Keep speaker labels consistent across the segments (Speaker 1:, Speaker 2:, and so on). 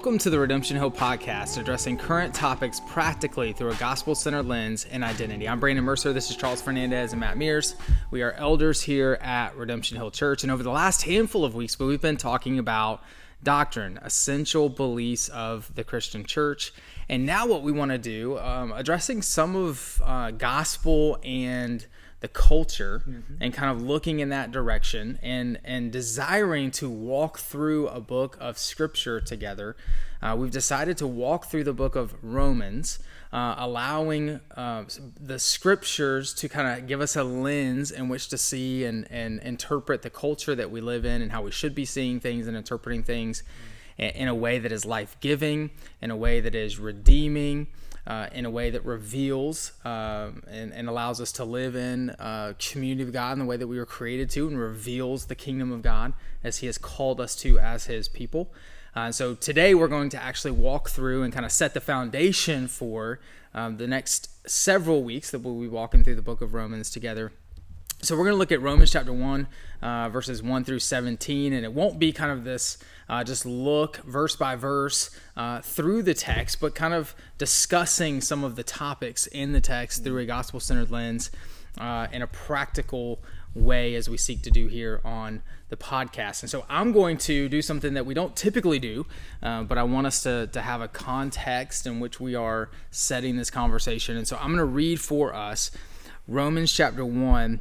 Speaker 1: Welcome to the Redemption Hill podcast, addressing current topics practically through a gospel centered lens and identity. I'm Brandon Mercer. This is Charles Fernandez and Matt Mears. We are elders here at Redemption Hill Church. And over the last handful of weeks, we've been talking about doctrine, essential beliefs of the Christian church. And now, what we want to do, um, addressing some of uh, gospel and the culture mm-hmm. and kind of looking in that direction and and desiring to walk through a book of scripture together uh, we've decided to walk through the book of romans uh, allowing uh, the scriptures to kind of give us a lens in which to see and, and interpret the culture that we live in and how we should be seeing things and interpreting things mm-hmm. in a way that is life-giving in a way that is redeeming uh, in a way that reveals um, and, and, allows us to live in a community of God in the way that we were created to and reveals the kingdom of God as He has called us to as His people. Uh, so today we're going to actually walk through and kind of set the foundation for um, the next several weeks that we'll be walking through the book of Romans together. So we're going to look at Romans chapter 1, uh, verses 1 through 17, and it won't be kind of this uh, just look verse by verse uh, through the text, but kind of discussing some of the topics in the text through a gospel centered lens uh, in a practical way as we seek to do here on the podcast. And so I'm going to do something that we don't typically do, uh, but I want us to, to have a context in which we are setting this conversation. And so I'm going to read for us Romans chapter 1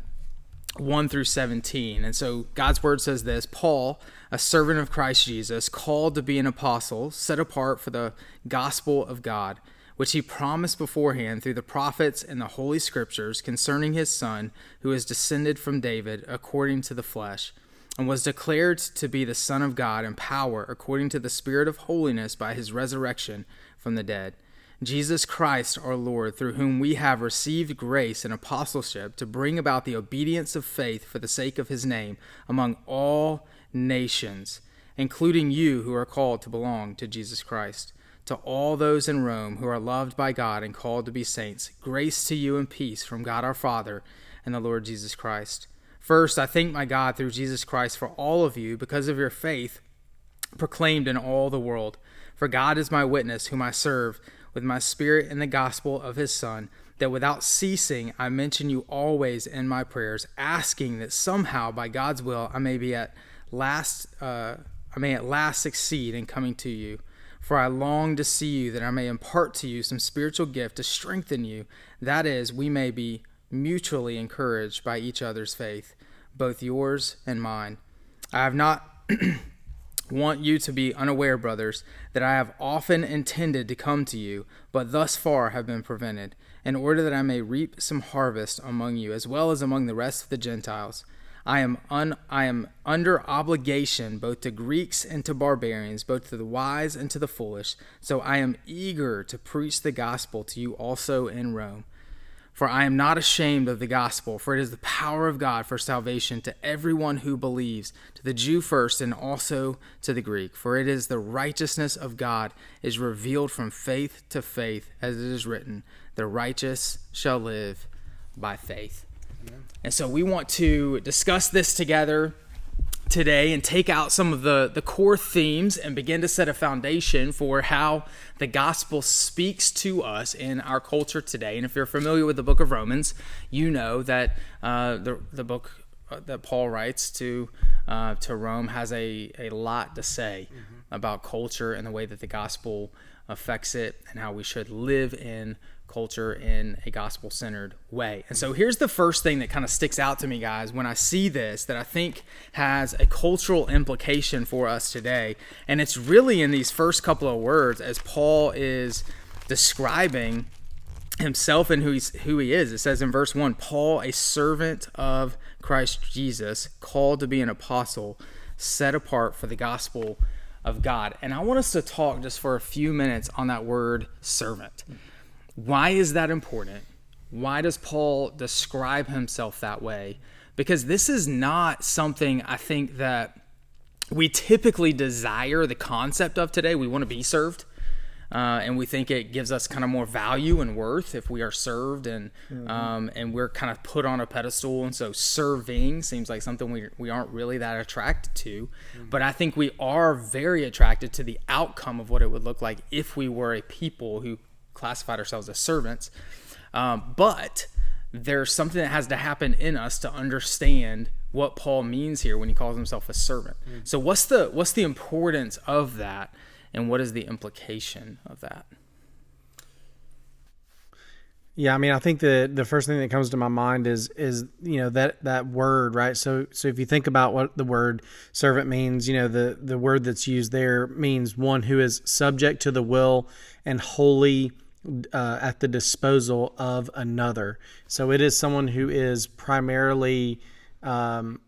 Speaker 1: 1 through 17. And so God's word says this Paul, a servant of Christ Jesus, called to be an apostle, set apart for the gospel of God, which he promised beforehand through the prophets and the holy scriptures concerning his son, who is descended from David according to the flesh, and was declared to be the Son of God in power according to the Spirit of holiness by his resurrection from the dead Jesus Christ our Lord, through whom we have received grace and apostleship to bring about the obedience of faith for the sake of his name among all nations, including you who are called to belong to Jesus Christ. To all those in Rome who are loved by God and called to be saints, grace to you and peace from God our Father and the Lord Jesus Christ. First, I thank my God through Jesus Christ for all of you because of your faith proclaimed in all the world. For God is my witness, whom I serve with my spirit in the gospel of his Son, that without ceasing I mention you always in my prayers, asking that somehow by God's will I may be at last uh, I may at last succeed in coming to you. For I long to see you, that I may impart to you some spiritual gift to strengthen you. That is, we may be mutually encouraged by each other's faith, both yours and mine. I have not want you to be unaware, brothers, that I have often intended to come to you, but thus far have been prevented, in order that I may reap some harvest among you, as well as among the rest of the Gentiles. I am un, I am under obligation both to Greeks and to barbarians, both to the wise and to the foolish. So I am eager to preach the gospel to you also in Rome. For I am not ashamed of the gospel, for it is the power of God for salvation to everyone who believes, to the Jew first and also to the Greek. For it is the righteousness of God is revealed from faith to faith, as it is written, the righteous shall live by faith. Amen. And so we want to discuss this together today and take out some of the, the core themes and begin to set a foundation for how the gospel speaks to us in our culture today. And if you're familiar with the book of Romans, you know that uh, the, the book uh, that Paul writes to uh, to Rome has a, a lot to say mm-hmm. about culture and the way that the gospel affects it and how we should live in culture in a gospel centered way. And so here's the first thing that kind of sticks out to me, guys, when I see this that I think has a cultural implication for us today. And it's really in these first couple of words as Paul is describing himself and who he's who he is. It says in verse 1, Paul, a servant of Christ Jesus, called to be an apostle, set apart for the gospel of God. And I want us to talk just for a few minutes on that word servant. Why is that important? Why does Paul describe himself that way? Because this is not something I think that we typically desire the concept of today. We want to be served. uh, and we think it gives us kind of more value and worth if we are served and mm-hmm. um, and we're kind of put on a pedestal. And so serving seems like something we we aren't really that attracted to, mm-hmm. but I think we are very attracted to the outcome of what it would look like if we were a people who classified ourselves as servants. Um, but there's something that has to happen in us to understand what Paul means here when he calls himself a servant. Mm. So what's the what's the importance of that and what is the implication of that?
Speaker 2: Yeah, I mean, I think the the first thing that comes to my mind is is you know that that word, right? So so if you think about what the word servant means, you know the the word that's used there means one who is subject to the will and wholly uh, at the disposal of another. So it is someone who is primarily um,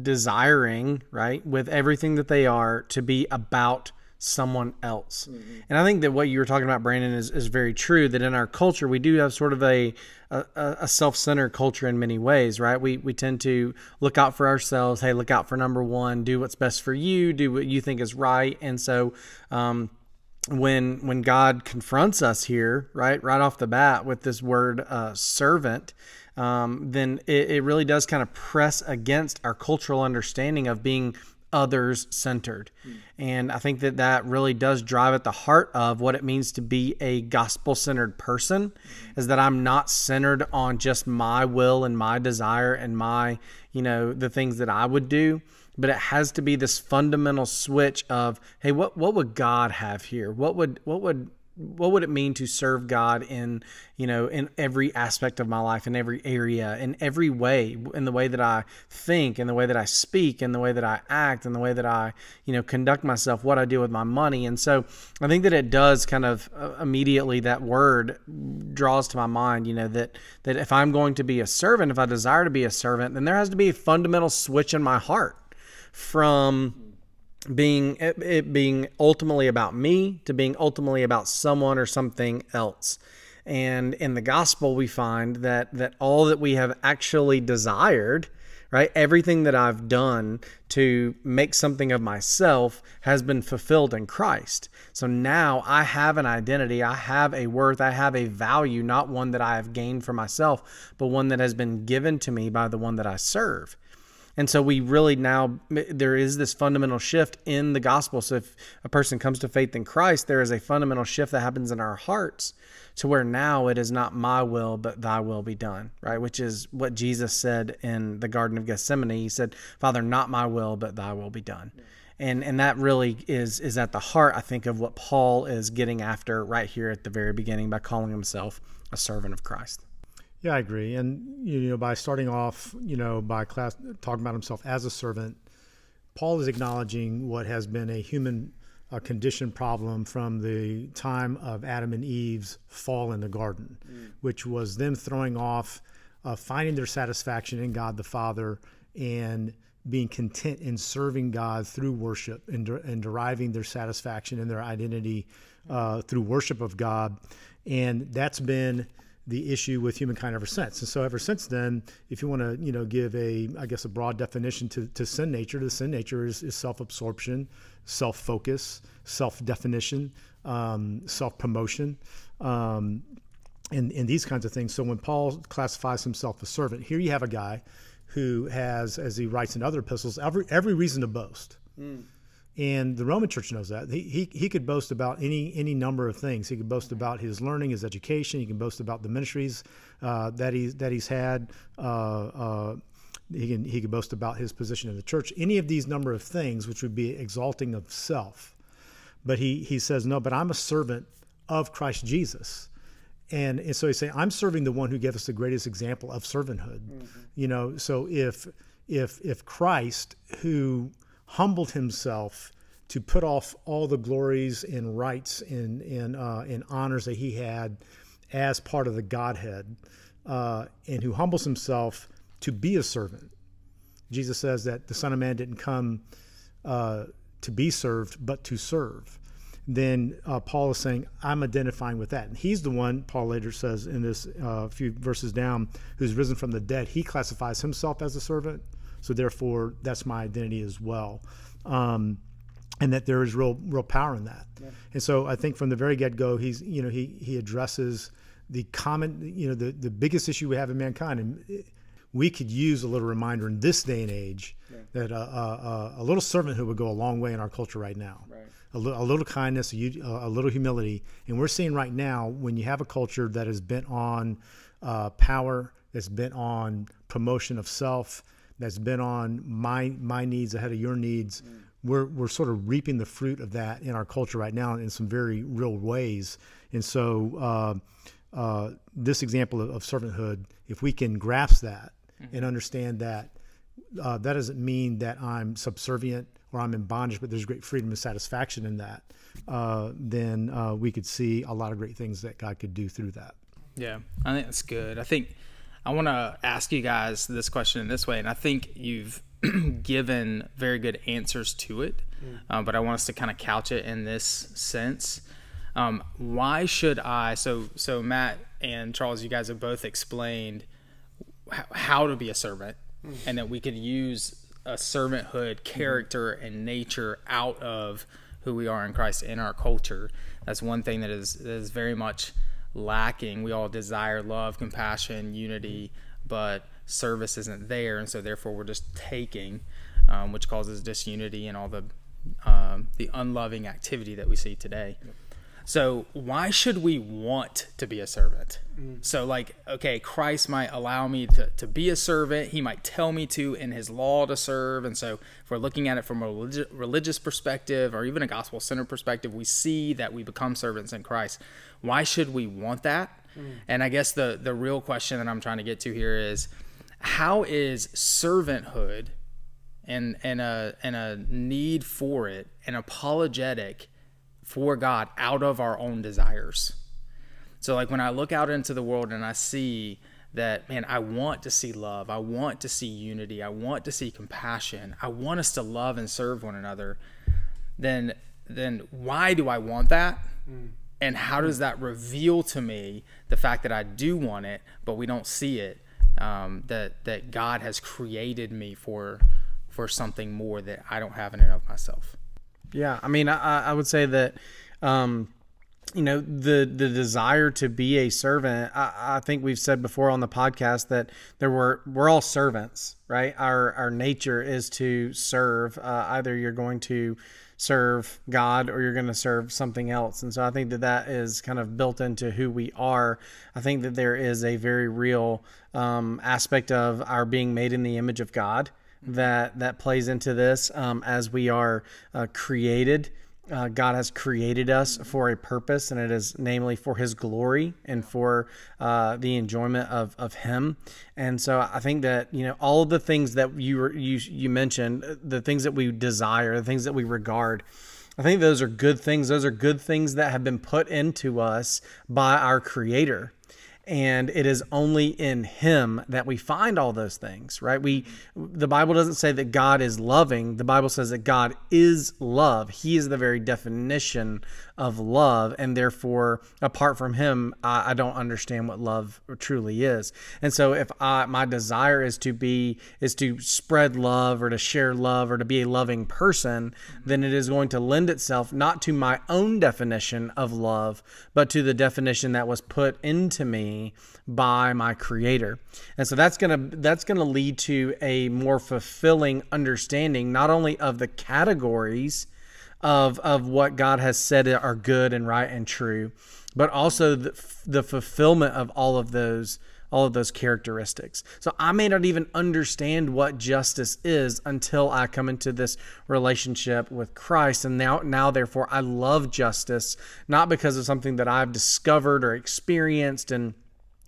Speaker 2: desiring, right, with everything that they are, to be about someone else. Mm-hmm. And I think that what you were talking about, Brandon, is, is very true. That in our culture, we do have sort of a a, a self centered culture in many ways, right? We we tend to look out for ourselves. Hey, look out for number one. Do what's best for you. Do what you think is right. And so. Um, when when God confronts us here, right, right off the bat with this word uh, servant, um, then it, it really does kind of press against our cultural understanding of being others centered. Mm. And I think that that really does drive at the heart of what it means to be a gospel centered person mm. is that I'm not centered on just my will and my desire and my, you know, the things that I would do, but it has to be this fundamental switch of hey what what would god have here what would what would what would it mean to serve God in you know in every aspect of my life in every area in every way in the way that I think in the way that I speak in the way that I act in the way that I you know conduct myself what I do with my money? And so I think that it does kind of uh, immediately that word draws to my mind you know that that if I'm going to be a servant if I desire to be a servant then there has to be a fundamental switch in my heart from being it, being ultimately about me to being ultimately about someone or something else. And in the gospel we find that that all that we have actually desired, right? Everything that I've done to make something of myself has been fulfilled in Christ. So now I have an identity, I have a worth, I have a value, not one that I have gained for myself, but one that has been given to me by the one that I serve. And so we really now, there is this fundamental shift in the gospel. So if a person comes to faith in Christ, there is a fundamental shift that happens in our hearts to where now it is not my will, but thy will be done, right? Which is what Jesus said in the Garden of Gethsemane. He said, Father, not my will, but thy will be done. And, and that really is is at the heart, I think, of what Paul is getting after right here at the very beginning by calling himself a servant of Christ.
Speaker 3: Yeah, I agree. And you know, by starting off, you know, by class talking about himself as a servant, Paul is acknowledging what has been a human uh, condition problem from the time of Adam and Eve's fall in the garden, mm. which was them throwing off, uh, finding their satisfaction in God the Father, and being content in serving God through worship and, and deriving their satisfaction and their identity uh, through worship of God. And that's been the issue with humankind ever since. And so ever since then, if you want to, you know, give a, I guess, a broad definition to, to sin nature, the sin nature is, is self-absorption, self-focus, self-definition, um, self-promotion, um, and, and these kinds of things. So when Paul classifies himself a servant, here you have a guy who has, as he writes in other epistles, every, every reason to boast. Mm. And the Roman Church knows that. He, he, he could boast about any any number of things. He could boast about his learning, his education. He can boast about the ministries uh, that he's that he's had. Uh, uh, he can he could boast about his position in the church. Any of these number of things, which would be exalting of self. But he he says no. But I'm a servant of Christ Jesus. And, and so he's saying, I'm serving the one who gave us the greatest example of servanthood. Mm-hmm. You know, so if if if Christ, who humbled himself to put off all the glories and rights and and, uh, and honors that he had as part of the Godhead, uh, and who humbles himself to be a servant. Jesus says that the Son of Man didn't come uh, to be served, but to serve. Then uh, Paul is saying, I'm identifying with that. And he's the one, Paul later says in this uh, few verses down, who's risen from the dead. He classifies himself as a servant so therefore, that's my identity as well. Um, and that there is real real power in that. Yeah. And so I think from the very get go, he's you know he he addresses the common you know the the biggest issue we have in mankind, and we could use a little reminder in this day and age yeah. that uh, uh, uh, a little servanthood would go a long way in our culture right now. Right. A, li- a, little kindness, a, a, little humility, and we're seeing right now when you have a culture that is bent on uh, power, that's bent on promotion of self, that's been on my my needs ahead of your needs. Mm. We're we're sort of reaping the fruit of that in our culture right now in some very real ways. And so uh, uh, this example of, of, servanthood, if we can grasp that mm-hmm. and understand that, uh, that doesn't mean that I'm subservient or I'm in bondage, but there's great freedom and satisfaction in that. Uh, then uh, we could see a lot of great things that God could do through that.
Speaker 1: Yeah, I think that's good. I think I want to ask you guys this question in this way, and I think you've given very good answers to it, mm. um, but I want us to kind of couch it in this sense. Um, why should I? So, so Matt and Charles, you guys have both explained how to be a servant, mm. and that we could use a servanthood character mm. and nature out of who we are in Christ in our culture. That's one thing that is that is very much lacking. We all desire love, compassion, unity, but service isn't there, and so therefore we're just taking, um, which causes disunity and all the um, the unloving activity that we see today. Yep. So why should we want to be a servant? Mm. So like, okay, Christ might allow me to, to be a servant. He might tell me to in his law to serve. And so if we're looking at it from a religi- religious perspective or even a gospel centered perspective, we see that we become servants in Christ. Why should we want that? Mm. And I guess the, the real question that I'm trying to get to here is how is servanthood and, and, a, and a need for it an apologetic for God out of our own desires. So, like when I look out into the world and I see that, man, I want to see love, I want to see unity, I want to see compassion, I want us to love and serve one another, then, then why do I want that? Mm. And how does that reveal to me the fact that I do want it, but we don't see it? Um, that that God has created me for for something more that I don't have in and of myself.
Speaker 2: Yeah, I mean, I, I would say that, um, you know, the the desire to be a servant. I, I, think we've said before on the podcast that there were we're all servants, right? Our our nature is to serve. Uh, either you're going to serve God or you're going to serve something else. And so I think that that is kind of built into who we are. I think that there is a very real um, aspect of our being made in the image of God that that plays into this um, as we are uh, created. Uh, God has created us for a purpose, and it is namely for His glory and for uh, the enjoyment of, of Him. And so, I think that you know all of the things that you were, you you mentioned, the things that we desire, the things that we regard. I think those are good things. Those are good things that have been put into us by our Creator and it is only in him that we find all those things right? We the bible doesn't say that god is loving. The bible says that god is love. He is the very definition of love and therefore apart from him I, I, don't understand what love truly is. And so if I, my desire is to be is to spread love or to share love or to be a loving person then it is going to lend itself not to my own definition of love but to the definition that was put into me by my creator. And so that's going to that's going to lead to a more fulfilling understanding not only of the categories of of what God has said are good and right and true, but also the, the fulfillment of all of those all of those characteristics. So I may not even understand what justice is until I come into this relationship with Christ and now now therefore I love justice not because of something that I've discovered or experienced and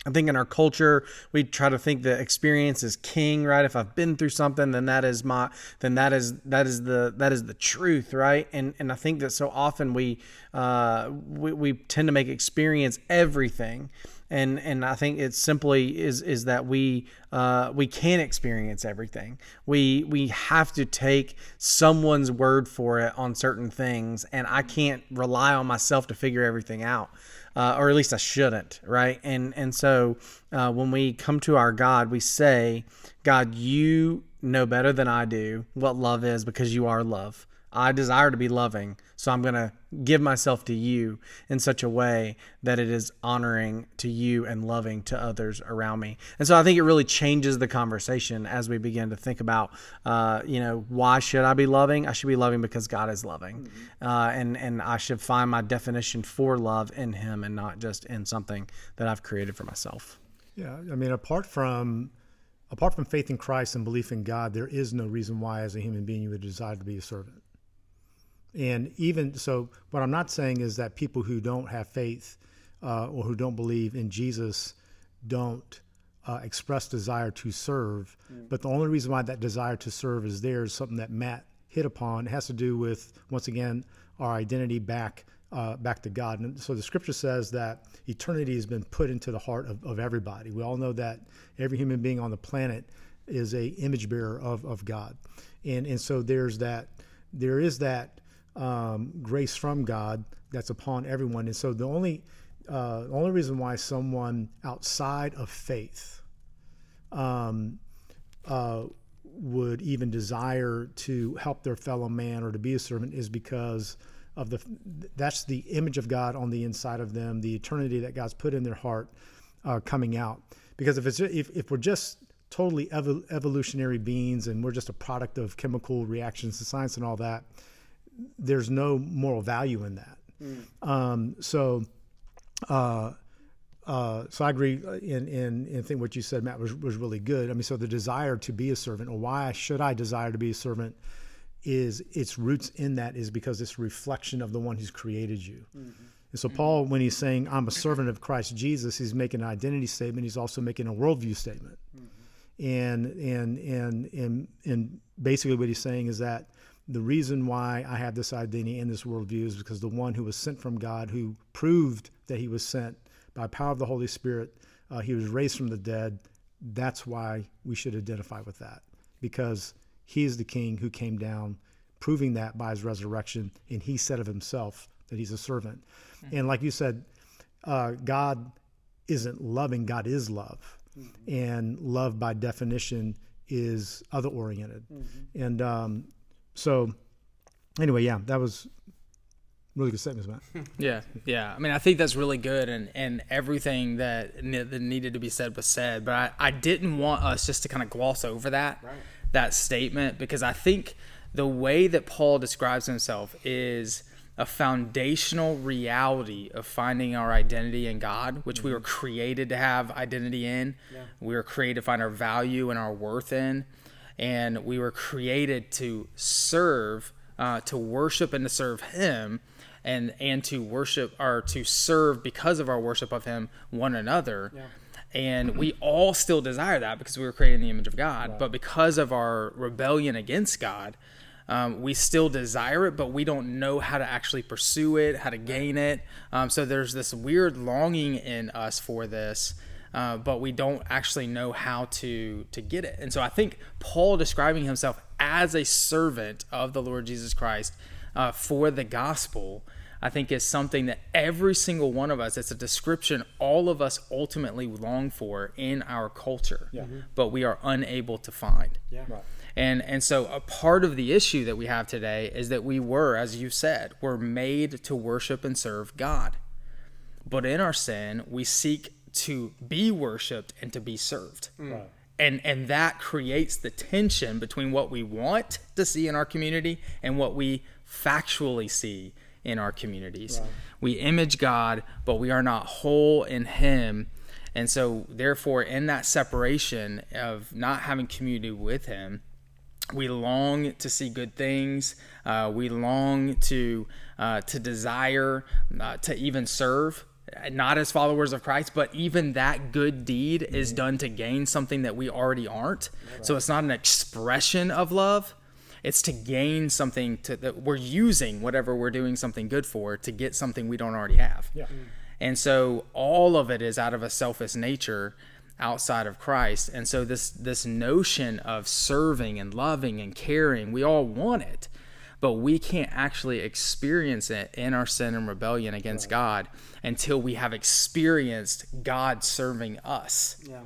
Speaker 2: I think in our culture we try to think that experience is king, right? If I've been through something, then that is my then that is that is the that is the truth, right? And and I think that so often we uh, we, we tend to make experience everything, and and I think it simply is is that we uh, we can't experience everything. We we have to take someone's word for it on certain things, and I can't rely on myself to figure everything out uh, or at least I shouldn't, right? And and so uh, when we come to our God, we say, God, you know better than I do what love is because you are love. I desire to be loving, so I'm going to give myself to you in such a way that it is honoring to you and loving to others around me. And so I think it really changes the conversation as we begin to think about, uh, you know, why should I be loving? I should be loving because God is loving, mm-hmm. uh, and and I should find my definition for love in Him and not just in something that I've created for myself.
Speaker 3: Yeah, I mean, apart from apart from faith in Christ and belief in God, there is no reason why, as a human being, you would desire to be a servant. And even so, what I'm not saying is that people who don't have faith uh, or who don't believe in Jesus don't uh, express desire to serve. Mm. But the only reason why that desire to serve is there is something that Matt hit upon. It has to do with, once again, our identity back uh, back to God. And so the scripture says that eternity has been put into the heart of, of everybody. We all know that every human being on the planet is a image bearer of, of God. And, and so there's that, there is that um, grace from God that's upon everyone. And so the only uh, only reason why someone outside of faith um, uh, would even desire to help their fellow man or to be a servant is because of the that's the image of God on the inside of them, the eternity that God's put in their heart uh, coming out. Because if it's if, if we're just totally evo- evolutionary beings and we're just a product of chemical reactions to science and all that, there's no moral value in that. Mm. Um, so, uh, uh, so I agree in, in, in think what you said, Matt, was, was really good. I mean, so the desire to be a servant, or why should I desire to be a servant, is its roots in that is because it's reflection of the one who's created you. Mm-hmm. And so Paul, when he's saying I'm a servant of Christ Jesus, he's making an identity statement. He's also making a worldview statement. Mm-hmm. And and and and and basically what he's saying is that the reason why I have this identity and this worldview is because the one who was sent from God, who proved that he was sent by power of the Holy Spirit, uh, he was raised from the dead. That's why we should identify with that because he is the king who came down, proving that by his resurrection. And he said of himself that he's a servant. Mm-hmm. And like you said, uh, God isn't loving, God is love. Mm-hmm. And love, by definition, is other oriented. Mm-hmm. And um, so, anyway, yeah, that was really good statements, Matt.
Speaker 1: yeah, yeah. I mean, I think that's really good, and and everything that, ne- that needed to be said was said. But I, I didn't want us just to kind of gloss over that right. that statement because I think the way that Paul describes himself is a foundational reality of finding our identity in God, which mm-hmm. we were created to have identity in. Yeah. We were created to find our value and our worth in and we were created to serve, uh, to worship and to serve Him, and and to worship or to serve because of our worship of Him one another. Yeah. And we all still desire that because we were created in the image of God. Right. But because of our rebellion against God, um, we still desire it, but we don't know how to actually pursue it, how to gain it. Um, so there's this weird longing in us for this uh, but we don't actually know how to to get it. And so I think Paul describing himself as a servant of the Lord Jesus Christ uh, for the gospel, I think is something that every single one of us, it's a description all of us ultimately long for in our culture, yeah. mm-hmm. but we are unable to find. Yeah. Right. And, and so a part of the issue that we have today is that we were, as you said, were made to worship and serve God. But in our sin, we seek to be worshiped and to be served. Mm. Right. And and that creates the tension between what we want to see in our community and what we factually see in our communities. Right. We image God, but we are not whole in him. And so therefore in that separation of not having community with him, we long to see good things. Uh, we long to uh, to desire uh, to even serve not as followers of Christ, but even that good deed is mm-hmm. done to gain something that we already aren't. Right. So it's not an expression of love. It's to gain something to, that we're using whatever we're doing something good for to get something we don't already have. Yeah. Mm. And so all of it is out of a selfish nature outside of Christ. And so this this notion of serving and loving and caring, we all want it but we can't actually experience it in our sin and rebellion against right. God until we have experienced God serving us. Yeah.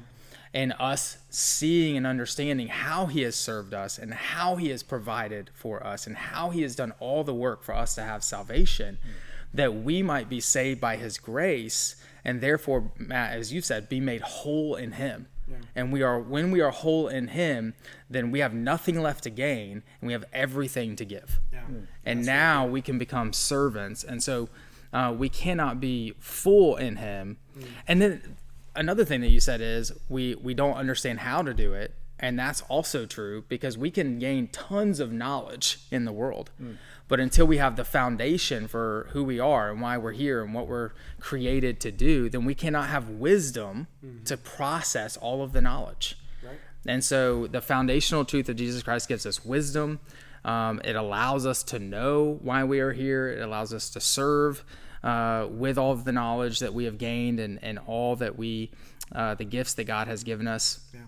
Speaker 1: and us seeing and understanding how he has served us and how he has provided for us and how he has done all the work for us to have salvation mm. that we might be saved by his grace and therefore Matt as you said be made whole in him yeah. and we are when we are whole in him then we have nothing left to gain and we have everything to give yeah. mm. and now we can become servants and so uh, we cannot be full in him mm. and then another thing that you said is we we don't understand how to do it and that's also true because we can gain tons of knowledge in the world mm. But until we have the foundation for who we are and why we're here and what we're created to do then we cannot have wisdom mm-hmm. to process all of the knowledge right. and so the foundational truth of jesus christ gives us wisdom um, it allows us to know why we are here it allows us to serve uh, with all of the knowledge that we have gained and, and all that we, uh, the gifts that God has given us yeah.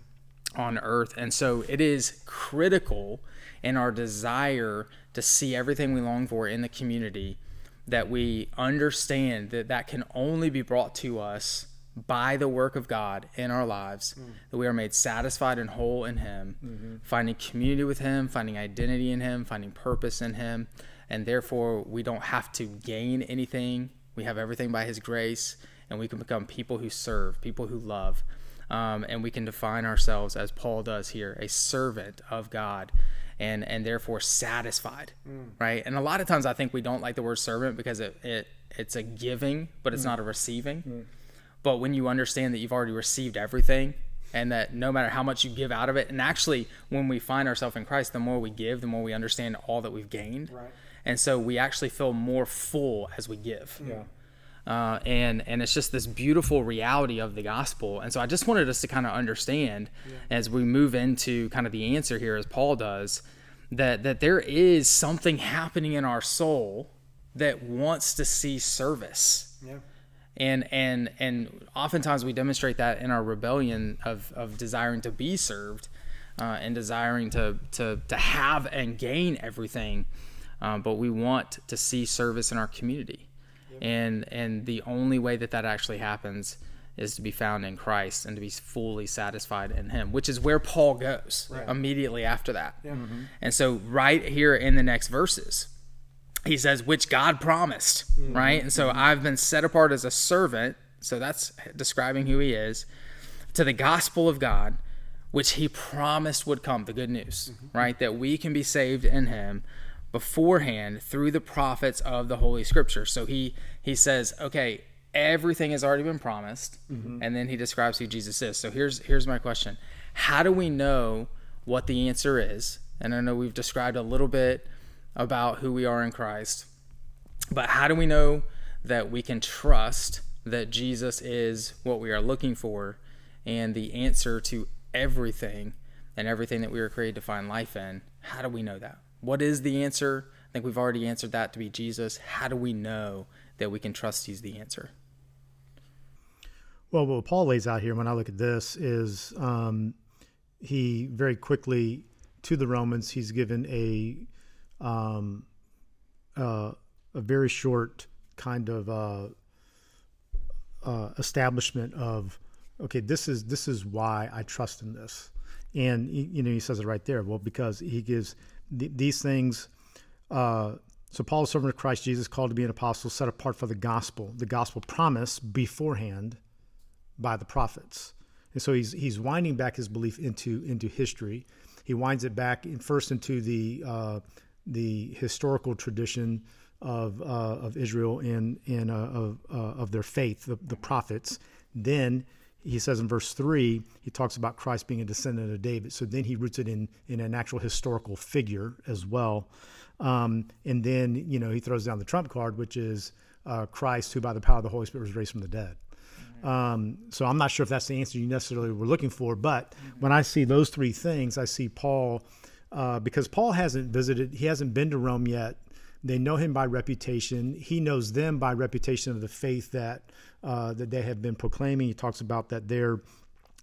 Speaker 1: on earth. And so it is critical in our desire to see everything we long for in the community that we understand that that can only be brought to us by the work of God in our lives, mm. that we are made satisfied and whole in Him, mm-hmm. finding community with Him, finding identity in Him, finding purpose in Him, and therefore we don't have to gain anything. We have everything by His grace, and we can become people who serve, people who love, um, and we can define ourselves as Paul does here, a servant of God. And, and therefore satisfied, mm. right? And a lot of times I think we don't like the word servant because it, it it's a giving, but it's mm. not a receiving. Mm. But when you understand that you've already received everything and that no matter how much you give out of it, and actually when we find ourselves in Christ, the more we give, the more we understand all that we've gained. Right and so we actually feel more full as we give. Yeah. Uh, and and it's just this beautiful reality of the gospel. And so I just wanted us to kind of understand yeah. as we move into kind of the answer here, as Paul does, that that there is something happening in our soul that wants to see service. Yeah. And and and oftentimes we demonstrate that in our rebellion of of desiring to be served, uh, and desiring to to to have and gain everything um, but we want to see service in our community. And and the only way that that actually happens is to be found in Christ and to be fully satisfied in Him, which is where Paul goes right. immediately after that. Yeah. Mm-hmm. And so, right here in the next verses, he says, which God promised, mm-hmm. right? And so, mm-hmm. I've been set apart as a servant. So, that's describing who He is to the gospel of God, which He promised would come, the good news, mm-hmm. right? That we can be saved in Him beforehand through the prophets of the Holy Scripture. So he he says, okay, everything has already been promised, mm-hmm. and then he describes who Jesus is. So here's here's my question: How do we know what the answer is? And I know we've described a little bit about who we are in Christ, but how do we know that we can trust that Jesus is what we are looking for and the answer to everything and everything that we were created to find life in? How do we know that? What is the answer? I think we've already answered that to be Jesus. How do we know that we can trust He's the answer?
Speaker 3: Well, what Paul lays out here when I look at this is um, he very quickly to the Romans he's given a um, uh, a very short kind of uh, uh, establishment of okay this is this is why I trust in this and you know he says it right there well because he gives th- these things. Uh, so Paul, a servant of Christ Jesus, called to be an apostle, set apart for the gospel, the gospel promised beforehand by the prophets. And so he's he's winding back his belief into into history. He winds it back in, first into the uh, the historical tradition of uh, of Israel and and uh, of uh, of their faith, the, the prophets. Then he says in verse 3 he talks about christ being a descendant of david so then he roots it in in an actual historical figure as well um, and then you know he throws down the trump card which is uh, christ who by the power of the holy spirit was raised from the dead mm-hmm. um, so i'm not sure if that's the answer you necessarily were looking for but mm-hmm. when i see those three things i see paul uh, because paul hasn't visited he hasn't been to rome yet they know him by reputation. He knows them by reputation of the faith that uh, that they have been proclaiming. He talks about that there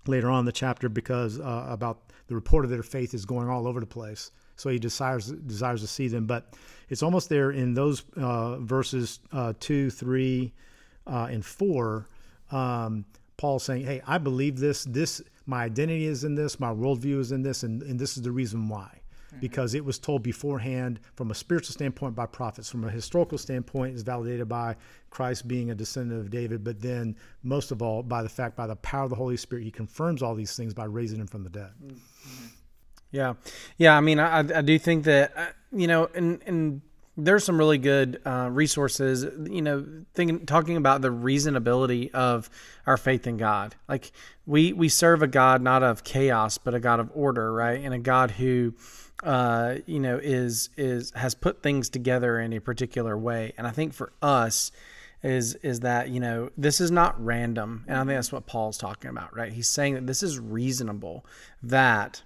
Speaker 3: later on in the chapter because uh, about the report of their faith is going all over the place. So he desires desires to see them, but it's almost there in those uh, verses uh, two, three, uh, and four. Um, Paul saying, "Hey, I believe this. This my identity is in this, my worldview is in this, and, and this is the reason why. Mm-hmm. Because it was told beforehand from a spiritual standpoint by prophets, from a historical standpoint, is validated by Christ being a descendant of David, but then most of all by the fact, by the power of the Holy Spirit, he confirms all these things by raising him from the dead. Mm-hmm.
Speaker 2: Yeah. Yeah. I mean, I, I do think that, uh, you know, and, and, there's some really good uh, resources, you know, thinking talking about the reasonability of our faith in God. Like we we serve a God not of chaos, but a God of order, right? And a God who, uh, you know, is is has put things together in a particular way. And I think for us, is is that you know this is not random, and I think that's what Paul's talking about, right? He's saying that this is reasonable. That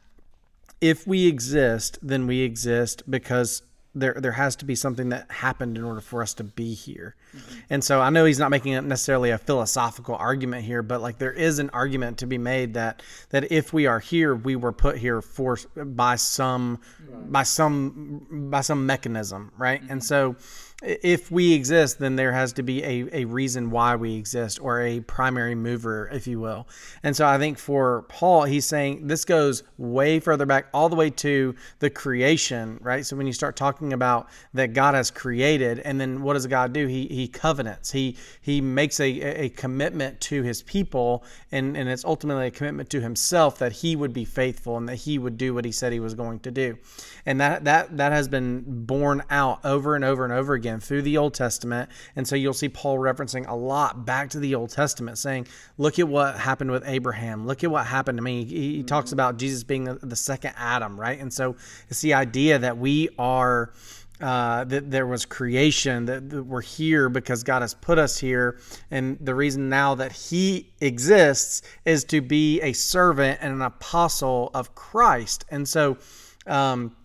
Speaker 2: if we exist, then we exist because there there has to be something that happened in order for us to be here. Mm-hmm. And so I know he's not making necessarily a philosophical argument here, but like there is an argument to be made that that if we are here, we were put here for by some right. by some by some mechanism, right? Mm-hmm. And so if we exist, then there has to be a, a reason why we exist or a primary mover, if you will. And so I think for Paul, he's saying this goes way further back, all the way to the creation, right? So when you start talking about that God has created, and then what does God do? He he covenants. He he makes a, a commitment to his people, and, and it's ultimately a commitment to himself that he would be faithful and that he would do what he said he was going to do. And that that that has been borne out over and over and over again again through the Old Testament. And so you'll see Paul referencing a lot back to the Old Testament, saying, Look at what happened with Abraham. Look at what happened to me. He, he talks about Jesus being the, the second Adam, right? And so it's the idea that we are. Uh, that there was creation, that, that, we're here because God has put us here. And the reason now that He exists is to be a servant and an apostle of Christ. And so, um,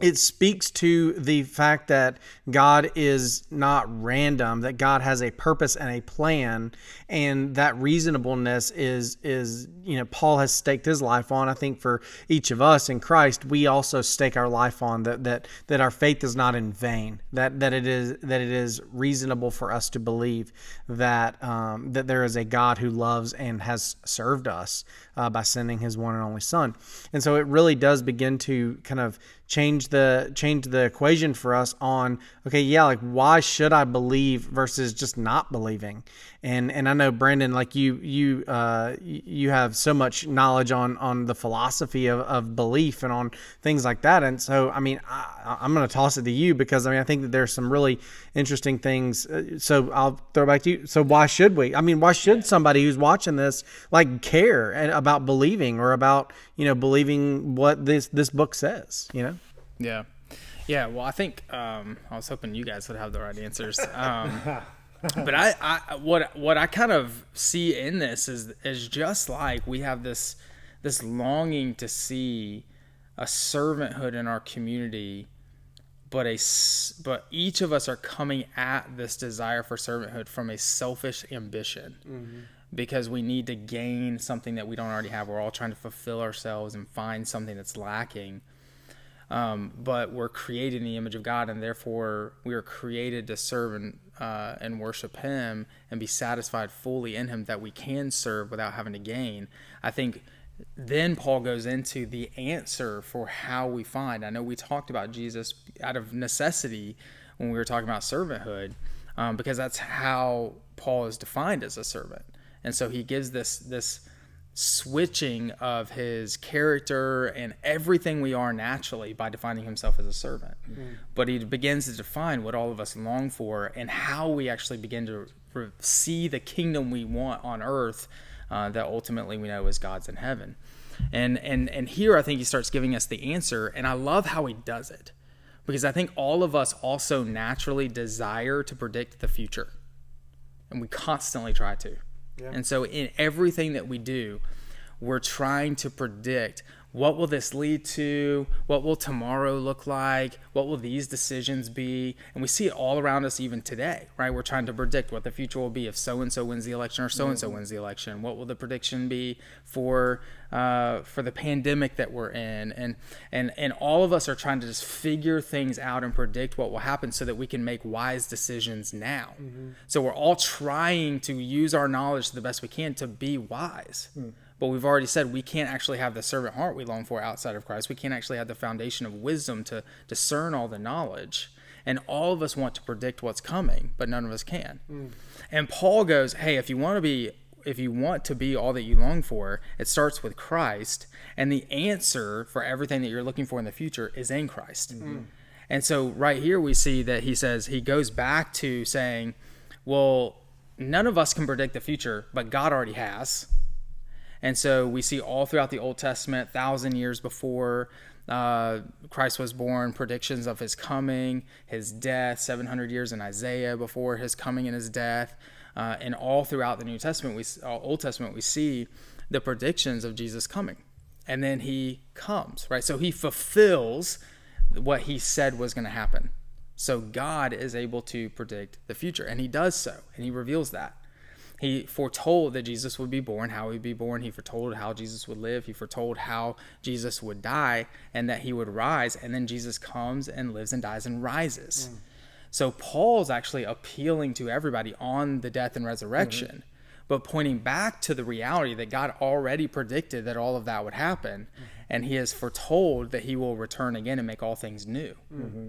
Speaker 2: it speaks to the fact that God is not random, that God has a purpose and a plan, and that reasonableness is is you know Paul has staked his life on. I think for each of us in Christ, we also stake our life on that that that our faith is not in vain, that that it is that it is reasonable for us to believe that um, that there is a God who loves and has served us uh, by sending His one and only Son, and so it really does begin to kind of change the change the equation for us on okay yeah like why should i believe versus just not believing and and i know brandon like you you uh you have so much knowledge on on the philosophy of, of belief and on things like that and so i mean I, i'm going to toss it to you because i mean i think that there's some really interesting things uh, so i'll throw back to you so why should we i mean why should somebody who's watching this like care about believing or about you know believing what this this book says you know
Speaker 1: yeah. Yeah. Well, I think um, I was hoping you guys would have the right answers. Um, but I, I, what, what I kind of see in this is, is just like we have this, this longing to see a servanthood in our community, but a, but each of us are coming at this desire for servanthood from a selfish ambition. Mm-hmm because we need to gain something that we don't already have. We're all trying to fulfill ourselves and find something that's lacking. Um, but we're created in the image of God, and therefore we are created to serve and, uh, and worship Him and be satisfied fully in Him that we can serve without having to gain. I think then Paul goes into the answer for how we find. I know we talked about Jesus out of necessity when we were talking about servanthood, um, because that's how Paul is defined as a servant, and so he gives this this switching of his character and everything we are naturally by defining himself as a servant. Mm-hmm. But he begins to define what all of us long for and how we actually begin to see the kingdom we want on earth uh, that ultimately we know is God's in heaven. And, and, and here I think he starts giving us the answer, and I love how he does it because I think all of us also naturally desire to predict the future, and we constantly try to. And so in everything that we do, we're trying to predict what will this lead to? What will tomorrow look like? What will these decisions be? And we see it all around us even today, right? We're trying to predict what the future will be if so and so wins the election or so and so wins the election. What will the prediction be for uh, for the pandemic that we're in? And and and all of us are trying to just figure things out and predict what will happen so that we can make wise decisions now. Mm-hmm. So we're all trying to use our knowledge the best we can to be wise. Mm. But we've already said we can't actually have the servant heart we long for outside of Christ. We can't actually have the foundation of wisdom to discern all the knowledge. And all of us want to predict what's coming, but none of us can. Mm. And Paul goes, "Hey, if you want to be if you want to be all that you long for, it starts with Christ, and the answer for everything that you're looking for in the future is in Christ." Mm-hmm. And so right here we see that he says he goes back to saying, "Well, none of us can predict the future, but God already has." And so we see all throughout the Old Testament, thousand years before uh, Christ was born, predictions of his coming, his death, 700 years in Isaiah before his coming and his death. Uh, and all throughout the New Testament, we uh, Old Testament, we see the predictions of Jesus coming, and then he comes, right? So he fulfills what he said was going to happen. So God is able to predict the future, and he does so, and he reveals that. He foretold that Jesus would be born, how he'd be born. He foretold how Jesus would live. He foretold how Jesus would die and that he would rise. And then Jesus comes and lives and dies and rises. Mm. So Paul's actually appealing to everybody on the death and resurrection, mm-hmm. but pointing back to the reality that God already predicted that all of that would happen. Mm-hmm. And he has foretold that he will return again and make all things new. Mm-hmm.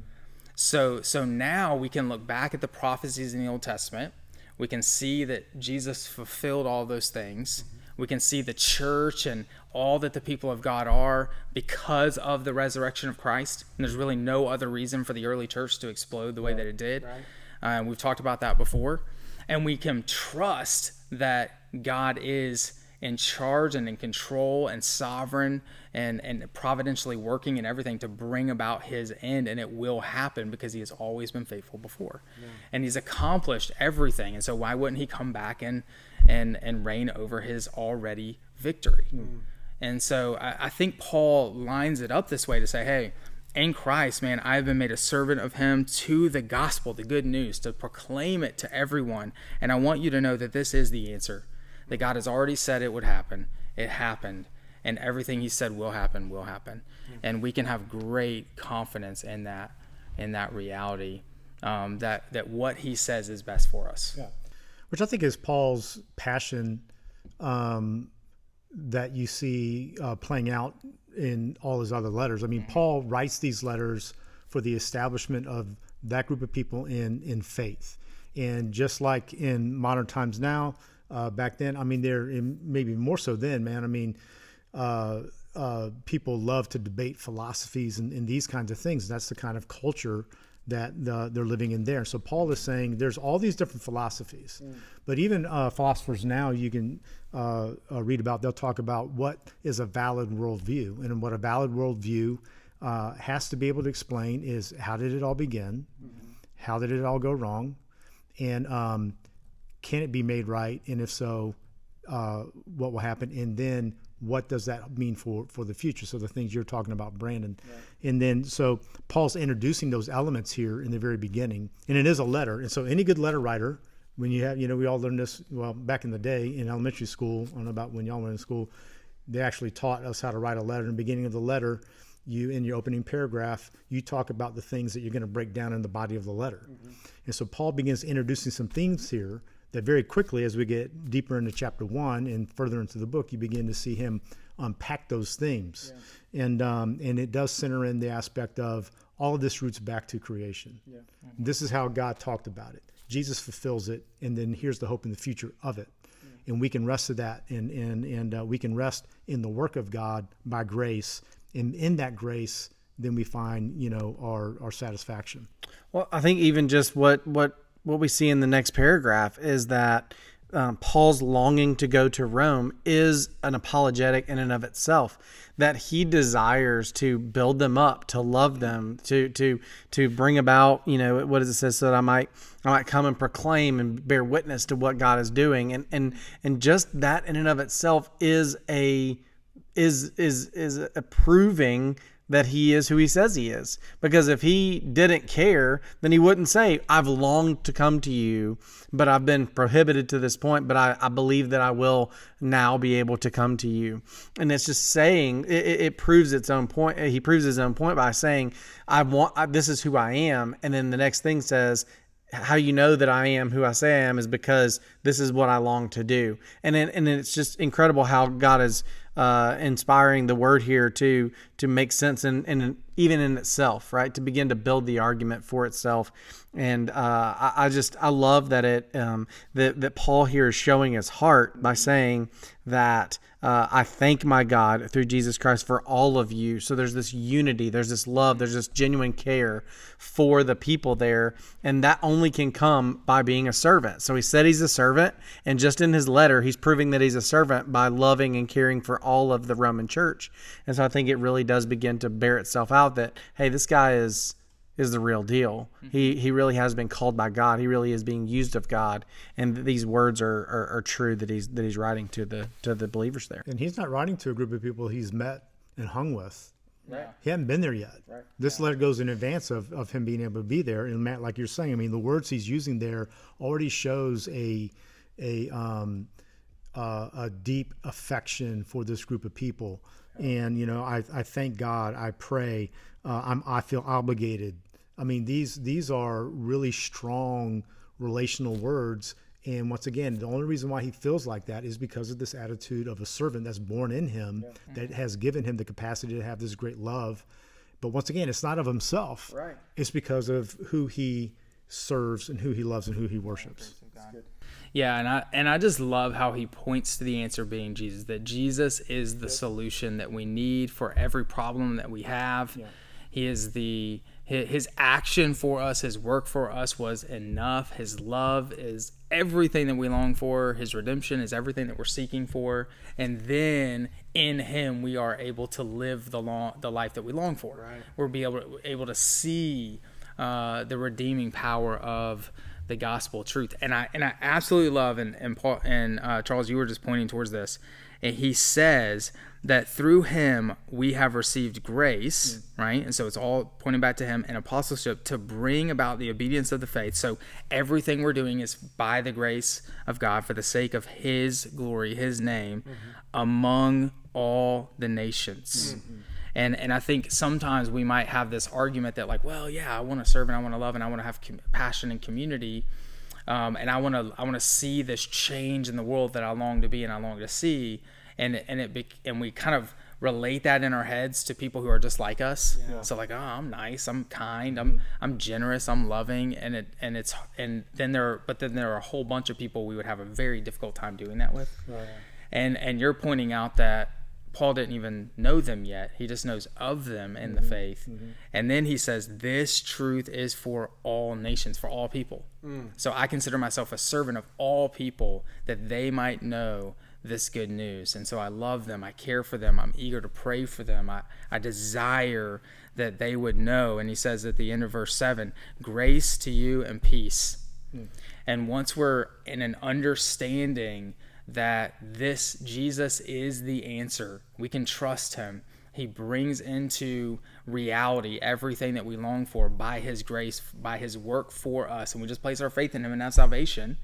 Speaker 1: So, so now we can look back at the prophecies in the Old Testament we can see that Jesus fulfilled all those things. We can see the church and all that the people of God are because of the resurrection of Christ. And there's really no other reason for the early church to explode the way that it did. Right. Uh, we've talked about that before. And we can trust that God is in charge and in control and sovereign and, and providentially working and everything to bring about his end and it will happen because he has always been faithful before yeah. and he's accomplished everything and so why wouldn't he come back and and and reign over his already victory mm. and so I, I think paul lines it up this way to say hey in Christ, man, I've been made a servant of Him to the gospel, the good news, to proclaim it to everyone. And I want you to know that this is the answer that God has already said it would happen. It happened. And everything he said will happen, will happen. Mm-hmm. And we can have great confidence in that, in that reality, um, that, that what he says is best for us.
Speaker 3: Yeah. Which I think is Paul's passion um, that you see uh, playing out in all his other letters. I mean, mm-hmm. Paul writes these letters for the establishment of that group of people in, in faith. And just like in modern times now, uh, back then. I mean, they're maybe more so then, man. I mean, uh, uh, people love to debate philosophies and, and, these kinds of things. That's the kind of culture that the, they're living in there. So Paul is saying there's all these different philosophies, mm. but even uh, philosophers now you can uh, uh, read about. They'll talk about what is a valid worldview, and what a valid worldview has to be able to explain is how did it all begin, mm-hmm. how did it all go wrong, and um, can it be made right? And if so, uh, what will happen? And then what does that mean for, for the future? So the things you're talking about, Brandon. Right. And then, so Paul's introducing those elements here in the very beginning. And it is a letter. And so any good letter writer, when you have, you know, we all learned this, well, back in the day in elementary school, I don't know about when y'all went to school, they actually taught us how to write a letter. In the beginning of the letter, you in your opening paragraph you talk about the things that you're going to break down in the body of the letter mm-hmm. and so paul begins introducing some things here that very quickly, as we get deeper into chapter one and further into the book, you begin to see him unpack those themes, yeah. and um, and it does center in the aspect of all of this roots back to creation. Yeah. Mm-hmm. This is how God talked about it. Jesus fulfills it, and then here's the hope in the future of it. Yeah. And we can rest of that, and and and uh, we can rest in the work of God by grace. And in that grace, then we find you know our our satisfaction.
Speaker 2: Well, I think even just what what what we see in the next paragraph is that um, Paul's longing to go to Rome is an apologetic in and of itself. That he desires to build them up, to love them, to to to bring about, you know, what does it say? So that I might I might come and proclaim and bear witness to what God is doing, and and and just that in and of itself is a is is is proving that he is who he says he is. Because if he didn't care, then he wouldn't say, I've longed to come to you, but I've been prohibited to this point, but I, I believe that I will now be able to come to you. And it's just saying, it, it proves its own point. He proves his own point by saying, I want, I, this is who I am. And then the next thing says, how you know that I am who I say I am is because this is what I long to do. And then, and it's just incredible how God is uh, inspiring the word here to to make sense and in, even in itself, right? To begin to build the argument for itself. And uh, I, I, just I love that it um, that that Paul here is showing his heart by saying that uh, I thank my God through Jesus Christ for all of you. So there's this unity, there's this love, there's this genuine care for the people there. And that only can come by being a servant. So he said he's a servant. And just in his letter, he's proving that he's a servant by loving and caring for all of the Roman church. And so I think it really does begin to bear itself out that, hey, this guy is is the real deal. Mm-hmm. He he really has been called by God. He really is being used of God, and these words are, are, are true that he's that he's writing to the to the believers there.
Speaker 3: And he's not writing to a group of people he's met and hung with. Right. He hadn't been there yet. Right. This yeah. letter goes in advance of, of him being able to be there. And Matt, like you're saying, I mean, the words he's using there already shows a a um, uh, a deep affection for this group of people. And you know, I, I thank God. I pray. Uh, I'm I feel obligated I mean, these these are really strong relational words. And once again, the only reason why he feels like that is because of this attitude of a servant that's born in him, yeah. that has given him the capacity to have this great love. But once again, it's not of himself.
Speaker 1: Right.
Speaker 3: It's because of who he serves and who he loves and who he worships.
Speaker 1: Yeah, and I and I just love how he points to the answer being Jesus. That Jesus is the solution that we need for every problem that we have. Yeah. He is the his action for us, his work for us was enough. His love is everything that we long for. His redemption is everything that we're seeking for. And then in him we are able to live the long the life that we long for. Right. We're be able to, able to see uh, the redeeming power of the gospel truth. And I and I absolutely love and and Paul and uh, Charles, you were just pointing towards this. And he says that through him we have received grace, mm. right? And so it's all pointing back to him and apostleship to bring about the obedience of the faith. So everything we're doing is by the grace of God for the sake of his glory, his name mm-hmm. among all the nations. Mm-hmm. And and I think sometimes we might have this argument that like, well, yeah, I want to serve and I want to love and I want to have com- passion and community. Um, and I want to I want to see this change in the world that I long to be and I long to see and and it be, and we kind of relate that in our heads to people who are just like us. Yeah. So like, oh, I'm nice, I'm kind, I'm I'm generous, I'm loving, and it and it's and then there, but then there are a whole bunch of people we would have a very difficult time doing that with. Right. And and you're pointing out that Paul didn't even know them yet. He just knows of them in mm-hmm. the faith. Mm-hmm. And then he says, This truth is for all nations, for all people. Mm. So I consider myself a servant of all people that they might know this good news. And so I love them. I care for them. I'm eager to pray for them. I, I desire that they would know. And he says at the end of verse 7 grace to you and peace. Mm. And once we're in an understanding that this Jesus is the answer, we can trust him. He brings into reality everything that we long for by his grace, by his work for us. And we just place our faith in him and have salvation.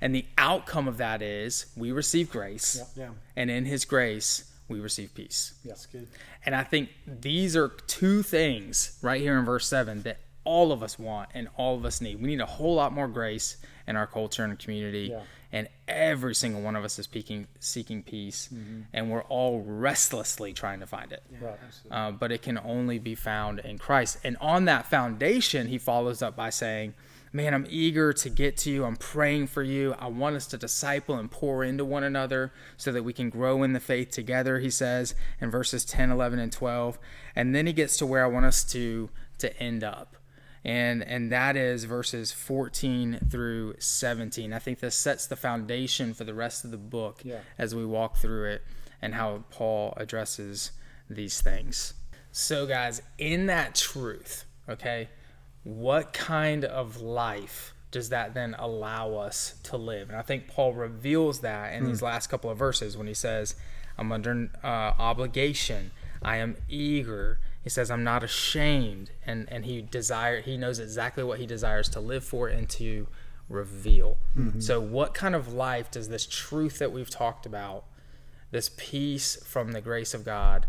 Speaker 1: And the outcome of that is we receive grace. Yeah. yeah. And in his grace, we receive peace.
Speaker 3: Yes, good.
Speaker 1: And I think these are two things right here in verse 7 that all of us want and all of us need. We need a whole lot more grace in our culture and community. Yeah. And every single one of us is seeking, seeking peace. Mm-hmm. And we're all restlessly trying to find it. Yeah, uh, but it can only be found in Christ. And on that foundation, he follows up by saying, man, I'm eager to get to you. I'm praying for you. I want us to disciple and pour into one another so that we can grow in the faith together, he says in verses 10, 11, and 12. And then he gets to where I want us to, to end up. And, and that is verses 14 through 17. I think this sets the foundation for the rest of the book yeah. as we walk through it and how Paul addresses these things. So, guys, in that truth, okay, what kind of life does that then allow us to live? And I think Paul reveals that in mm. these last couple of verses when he says, I'm under uh, obligation. I am eager. He says, I'm not ashamed. And, and he desire he knows exactly what he desires to live for and to reveal. Mm-hmm. So what kind of life does this truth that we've talked about, this peace from the grace of God,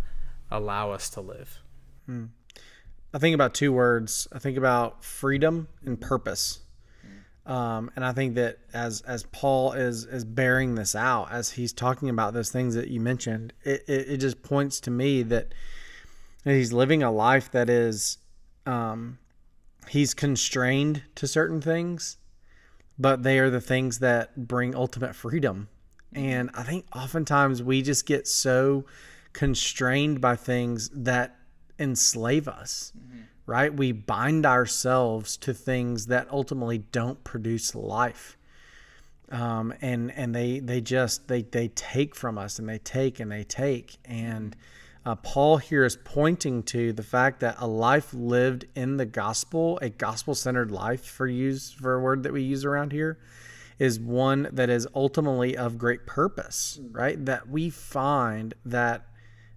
Speaker 1: allow us to live?
Speaker 2: Mm. I think about two words. I think about freedom and purpose. Um, and I think that as as Paul is is bearing this out, as he's talking about those things that you mentioned, it, it, it just points to me that, that he's living a life that is, um, he's constrained to certain things, but they are the things that bring ultimate freedom. And I think oftentimes we just get so constrained by things that enslave us. Mm-hmm right? We bind ourselves to things that ultimately don't produce life. Um, and and they they just they they take from us and they take and they take and uh, Paul here is pointing to the fact that a life lived in the gospel, a gospel centered life for use for a word that we use around here, is one that is ultimately of great purpose, right? That we find that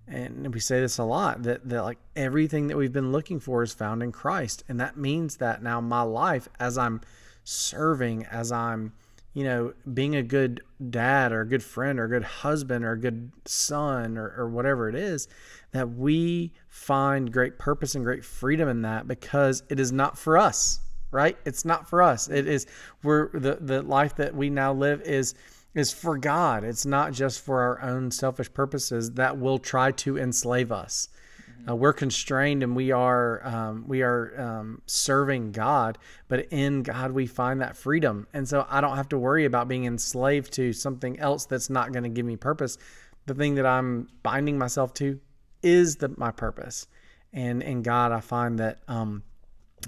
Speaker 2: and we say this a lot that, that like everything that we've been looking for is found in Christ. And that means that now my life, as I'm serving, as I'm, you know, being a good dad or a good friend or a good husband or a good son or, or whatever it is, that we find great purpose and great freedom in that because it is not for us, right? It's not for us. It is, we're, the, the life that we now live is, is for God. It's not just for our own selfish purposes that will try to enslave us. Uh, we're constrained and we are um, we are um, serving God, but in God we find that freedom, and so I don't have to worry about being enslaved to something else that's not going to give me purpose. The thing that I'm binding myself to is the, my purpose, and in God I find that um,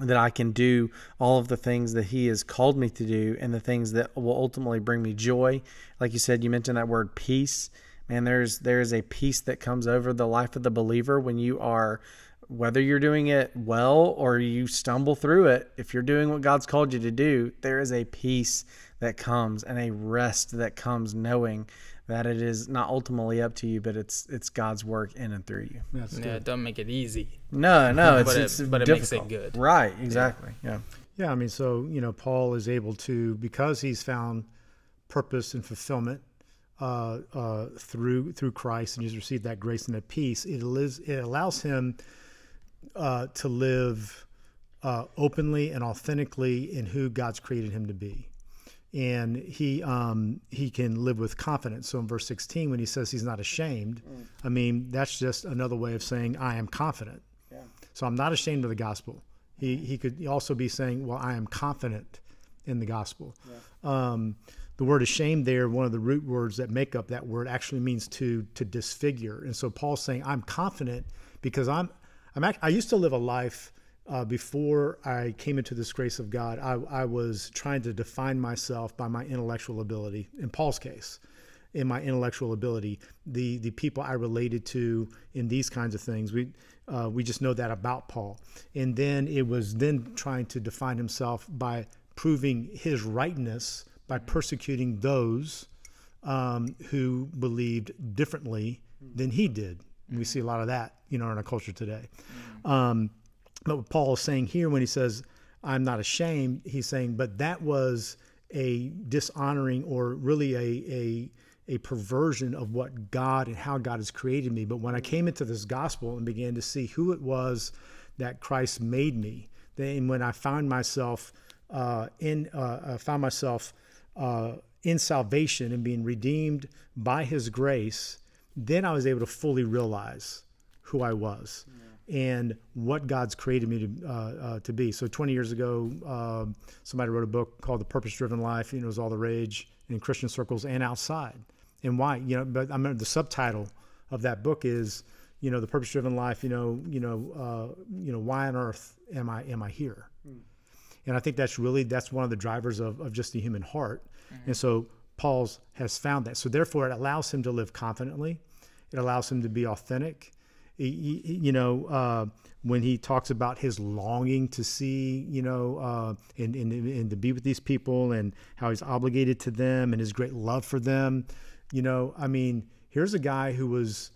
Speaker 2: that I can do all of the things that He has called me to do and the things that will ultimately bring me joy. Like you said, you mentioned that word peace. Man, there's there's a peace that comes over the life of the believer when you are whether you're doing it well or you stumble through it, if you're doing what God's called you to do, there is a peace that comes and a rest that comes knowing that it is not ultimately up to you, but it's it's God's work in and through you.
Speaker 1: That's yeah, it doesn't make it easy.
Speaker 2: No, no, it's,
Speaker 1: but it,
Speaker 2: it's
Speaker 1: but it makes it good.
Speaker 2: Right, exactly. Yeah.
Speaker 3: yeah. Yeah, I mean, so you know, Paul is able to because he's found purpose and fulfillment uh, uh, through through Christ, and he's received that grace and that peace. It lives, it allows him uh, to live uh, openly and authentically in who God's created him to be and he um, he can live with confidence. So in verse 16, when he says he's not ashamed, mm. I mean that's just another way of saying I am confident. Yeah. So I'm not ashamed of the gospel. He he could also be saying, well, I am confident in the gospel. Yeah. Um, the word ashamed there, one of the root words that make up that word, actually means to to disfigure. And so Paul's saying, I'm confident because I'm I'm act- I used to live a life uh, before I came into this grace of God, I, I, was trying to define myself by my intellectual ability. In Paul's case, in my intellectual ability, the the people I related to in these kinds of things, we uh, we just know that about Paul. And then it was then trying to define himself by proving his rightness by persecuting those um, who believed differently than he did. We see a lot of that, you know, in our culture today. Um, but what Paul is saying here when he says, I'm not ashamed, he's saying, but that was a dishonoring or really a, a, a perversion of what God and how God has created me. But when I came into this gospel and began to see who it was that Christ made me, then when I found myself uh, in, uh, I found myself uh, in salvation and being redeemed by His grace, then I was able to fully realize who I was. Mm and what God's created me to uh, uh, to be. So 20 years ago, um, somebody wrote a book called The Purpose Driven Life. You know, it was all the rage in Christian circles and outside. And why? You know, but I remember the subtitle of that book is, you know, the purpose driven life. You know, you know, uh, you know, why on earth am I am I here? And I think that's really that's one of the drivers of of just the human heart. Mm-hmm. And so Paul's has found that. So therefore, it allows him to live confidently. It allows him to be authentic you know, uh, when he talks about his longing to see, you know, uh, and, and, and to be with these people and how he's obligated to them and his great love for them, you know, I mean, here's a guy who was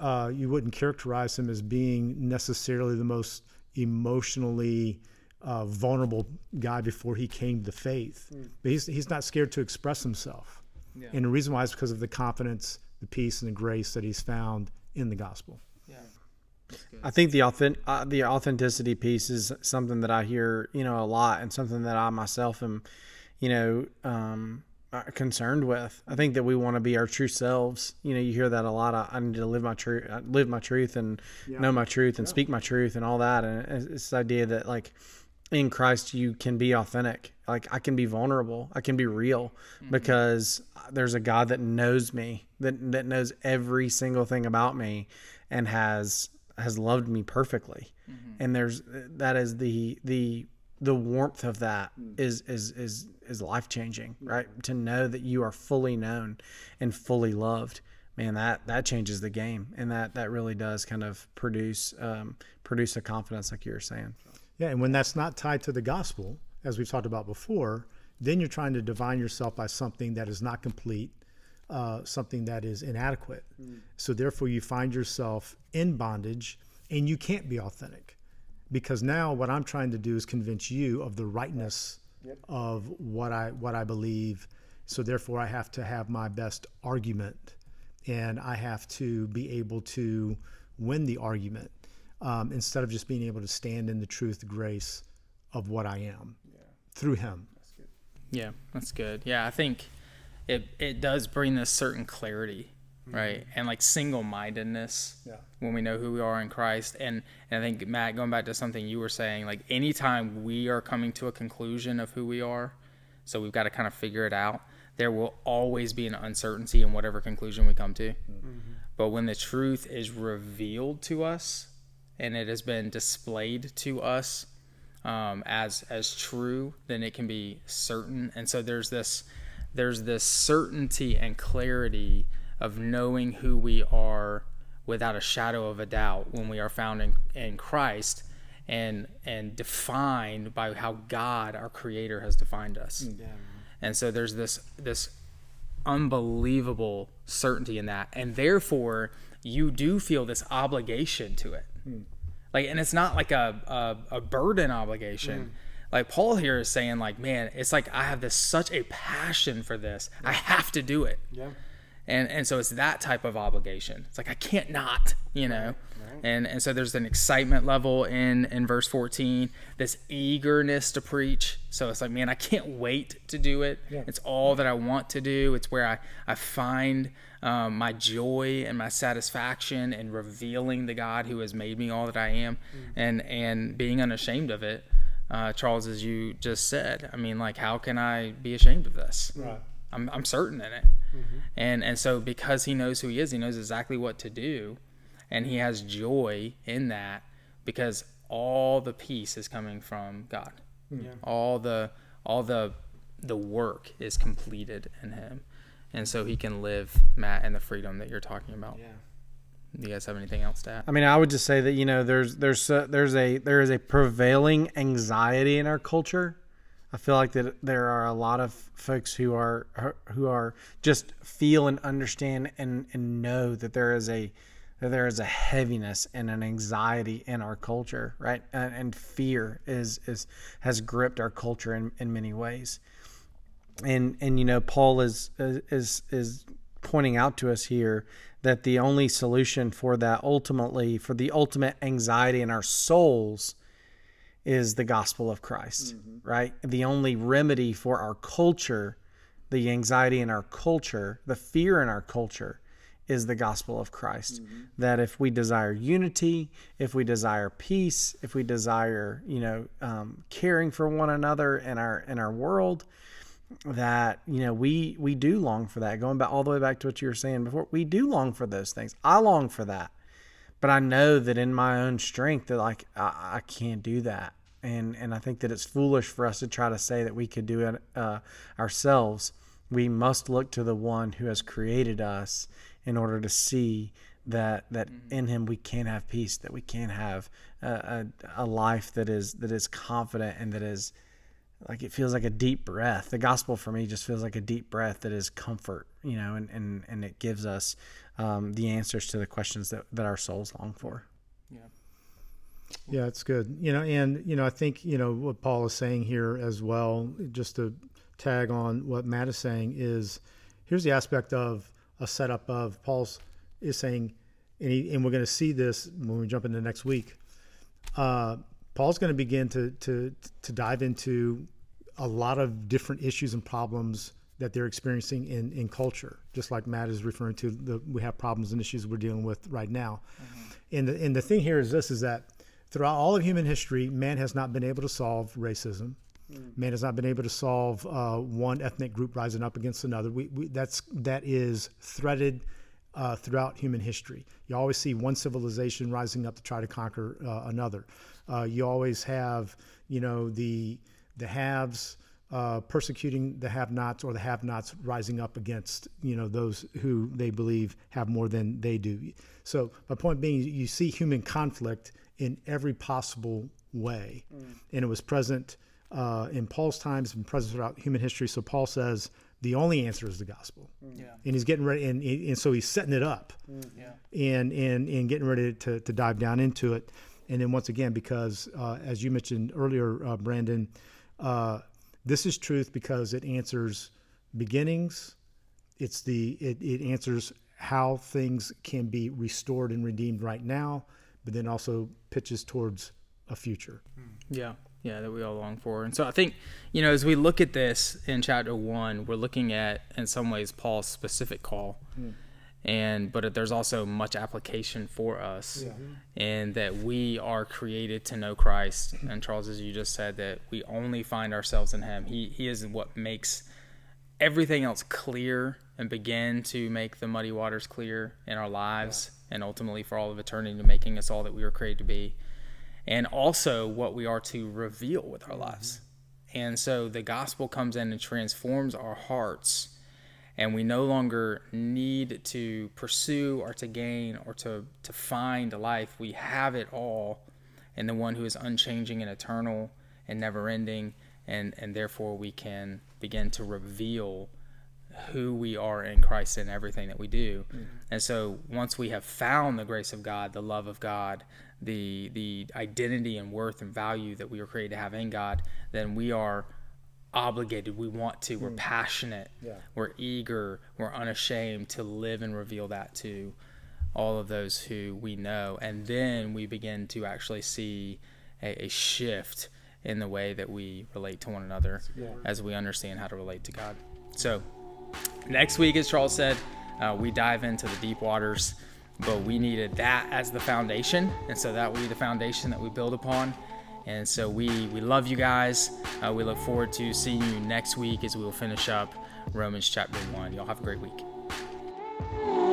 Speaker 3: uh, you wouldn't characterize him as being necessarily the most emotionally uh, vulnerable guy before he came to faith. Mm. But he's, he's not scared to express himself. Yeah. And the reason why is because of the confidence, the peace, and the grace that he's found in the gospel. Yeah.
Speaker 2: I think the authentic, uh, the authenticity piece is something that I hear, you know, a lot, and something that I myself am, you know, um, uh, concerned with. I think that we want to be our true selves. You know, you hear that a lot. I, I need to live my truth, uh, live my truth, and yeah. know my truth, and yeah. speak my truth, and all that. And it's this idea that like in Christ you can be authentic. Like I can be vulnerable. I can be real mm-hmm. because there's a God that knows me, that that knows every single thing about me, and has has loved me perfectly. Mm-hmm. And there's that is the the the warmth of that mm. is is is is life changing, right? To know that you are fully known and fully loved, man, that that changes the game, and that that really does kind of produce um, produce a confidence, like you were saying.
Speaker 3: Yeah, and when that's not tied to the gospel, as we've talked about before, then you're trying to divine yourself by something that is not complete, uh, something that is inadequate. Mm. So therefore, you find yourself in bondage, and you can't be authentic because now what I'm trying to do is convince you of the rightness yep. of what I what I believe. So therefore, I have to have my best argument, and I have to be able to win the argument um, instead of just being able to stand in the truth, grace of what I am yeah. through Him.
Speaker 1: That's yeah, that's good. Yeah, I think it it does bring this certain clarity mm-hmm. right? And like single mindedness yeah. when we know who we are in Christ. And, and I think, Matt, going back to something you were saying, like anytime we are coming to a conclusion of who we are, so we've got to kind of figure it out, there will always be an uncertainty in whatever conclusion we come to. Mm-hmm. But when the truth is revealed to us and it has been displayed to us um, as as true, then it can be certain. And so there's this there's this certainty and clarity of knowing who we are without a shadow of a doubt when we are found in, in Christ and and defined by how God our creator has defined us. Yeah. And so there's this this unbelievable certainty in that and therefore you do feel this obligation to it. Mm. Like and it's not like a a, a burden obligation. Mm. Like Paul here is saying like man, it's like I have this such a passion for this. Yeah. I have to do it. Yeah and and so it's that type of obligation it's like i can't not you know right. and and so there's an excitement level in in verse 14 this eagerness to preach so it's like man i can't wait to do it yeah. it's all that i want to do it's where i i find um, my joy and my satisfaction in revealing the god who has made me all that i am mm. and and being unashamed of it uh, charles as you just said i mean like how can i be ashamed of this right I'm, I'm certain in it. Mm-hmm. And and so because he knows who he is, he knows exactly what to do, and he has joy in that because all the peace is coming from God. Yeah. All the all the the work is completed in him. And so he can live Matt in the freedom that you're talking about. Yeah. Do you guys have anything else to add?
Speaker 2: I mean, I would just say that you know, there's there's uh, there's a there is a prevailing anxiety in our culture I feel like that there are a lot of folks who are who are just feel and understand and, and know that there is a that there is a heaviness and an anxiety in our culture, right? And, and fear is is has gripped our culture in, in many ways. And and you know Paul is is is pointing out to us here that the only solution for that ultimately for the ultimate anxiety in our souls is the gospel of Christ, mm-hmm. right? The only remedy for our culture, the anxiety in our culture, the fear in our culture is the gospel of Christ. Mm-hmm. That if we desire unity, if we desire peace, if we desire, you know, um, caring for one another in our in our world, that you know we we do long for that. Going back all the way back to what you were saying before, we do long for those things. I long for that but I know that in my own strength that like I, I, can't do that. And and I think that it's foolish for us to try to say that we could do it uh, ourselves. We must look to the one who has created us in order to see that that mm-hmm. in him we can have peace, that we can have a, a, a, life that is that is confident and that is like it feels like a deep breath. The gospel for me just feels like a deep breath that is comfort, you know, and and and it gives us um, the answers to the questions that that our souls long for.
Speaker 1: Yeah.
Speaker 3: Yeah, it's good. You know, and you know, I think you know what Paul is saying here as well. Just to tag on what Matt is saying is, here's the aspect of a setup of Paul's is saying, and, he, and we're going to see this when we jump into next week. Uh, Paul's going to begin to to to dive into a lot of different issues and problems that they're experiencing in, in culture, just like Matt is referring to. The, we have problems and issues we're dealing with right now. Mm-hmm. And the and the thing here is this: is that throughout all of human history, man has not been able to solve racism. Mm. Man has not been able to solve uh, one ethnic group rising up against another. We, we, that's that is threaded uh, throughout human history. You always see one civilization rising up to try to conquer uh, another. Uh, you always have, you know, the the haves uh, persecuting the have-nots, or the have-nots rising up against, you know, those who they believe have more than they do. So my point being, you see human conflict in every possible way, mm. and it was present uh, in Paul's times and present throughout human history. So Paul says the only answer is the gospel.
Speaker 1: Mm. Yeah.
Speaker 3: And he's getting ready, and, and so he's setting it up,
Speaker 1: mm. yeah.
Speaker 3: and and and getting ready to to dive down into it. And then once again, because uh, as you mentioned earlier, uh, Brandon, uh, this is truth because it answers beginnings. It's the it, it answers how things can be restored and redeemed right now, but then also pitches towards a future.
Speaker 1: Yeah. Yeah that we all long for. And so i think you know as we look at this in chapter one we're looking at in some ways paul's specific call. Mm and but there's also much application for us yeah. and that we are created to know christ. And charles as you just said that we only find ourselves in him. He, he is what makes everything else clear and begin to make the muddy waters clear in our lives yeah. and ultimately for all of eternity to making us all that we were created to be. And also what we are to reveal with our lives. Mm-hmm. And so the gospel comes in and transforms our hearts and we no longer need to pursue or to gain or to, to find a life. We have it all in the one who is unchanging and eternal and never ending, and, and therefore we can begin to reveal who we are in Christ in everything that we do. Mm-hmm. And so once we have found the grace of God, the love of God, the the identity and worth and value that we were created to have in God, then we are obligated. We want to. We're hmm. passionate.
Speaker 3: Yeah.
Speaker 1: We're eager. We're unashamed to live and reveal that to all of those who we know. And then we begin to actually see a, a shift in the way that we relate to one another yeah. as we understand how to relate to God. So, next week, as Charles said, uh, we dive into the deep waters, but we needed that as the foundation. And so that will be the foundation that we build upon. And so we, we love you guys. Uh, we look forward to seeing you next week as we will finish up Romans chapter 1. Y'all have a great week.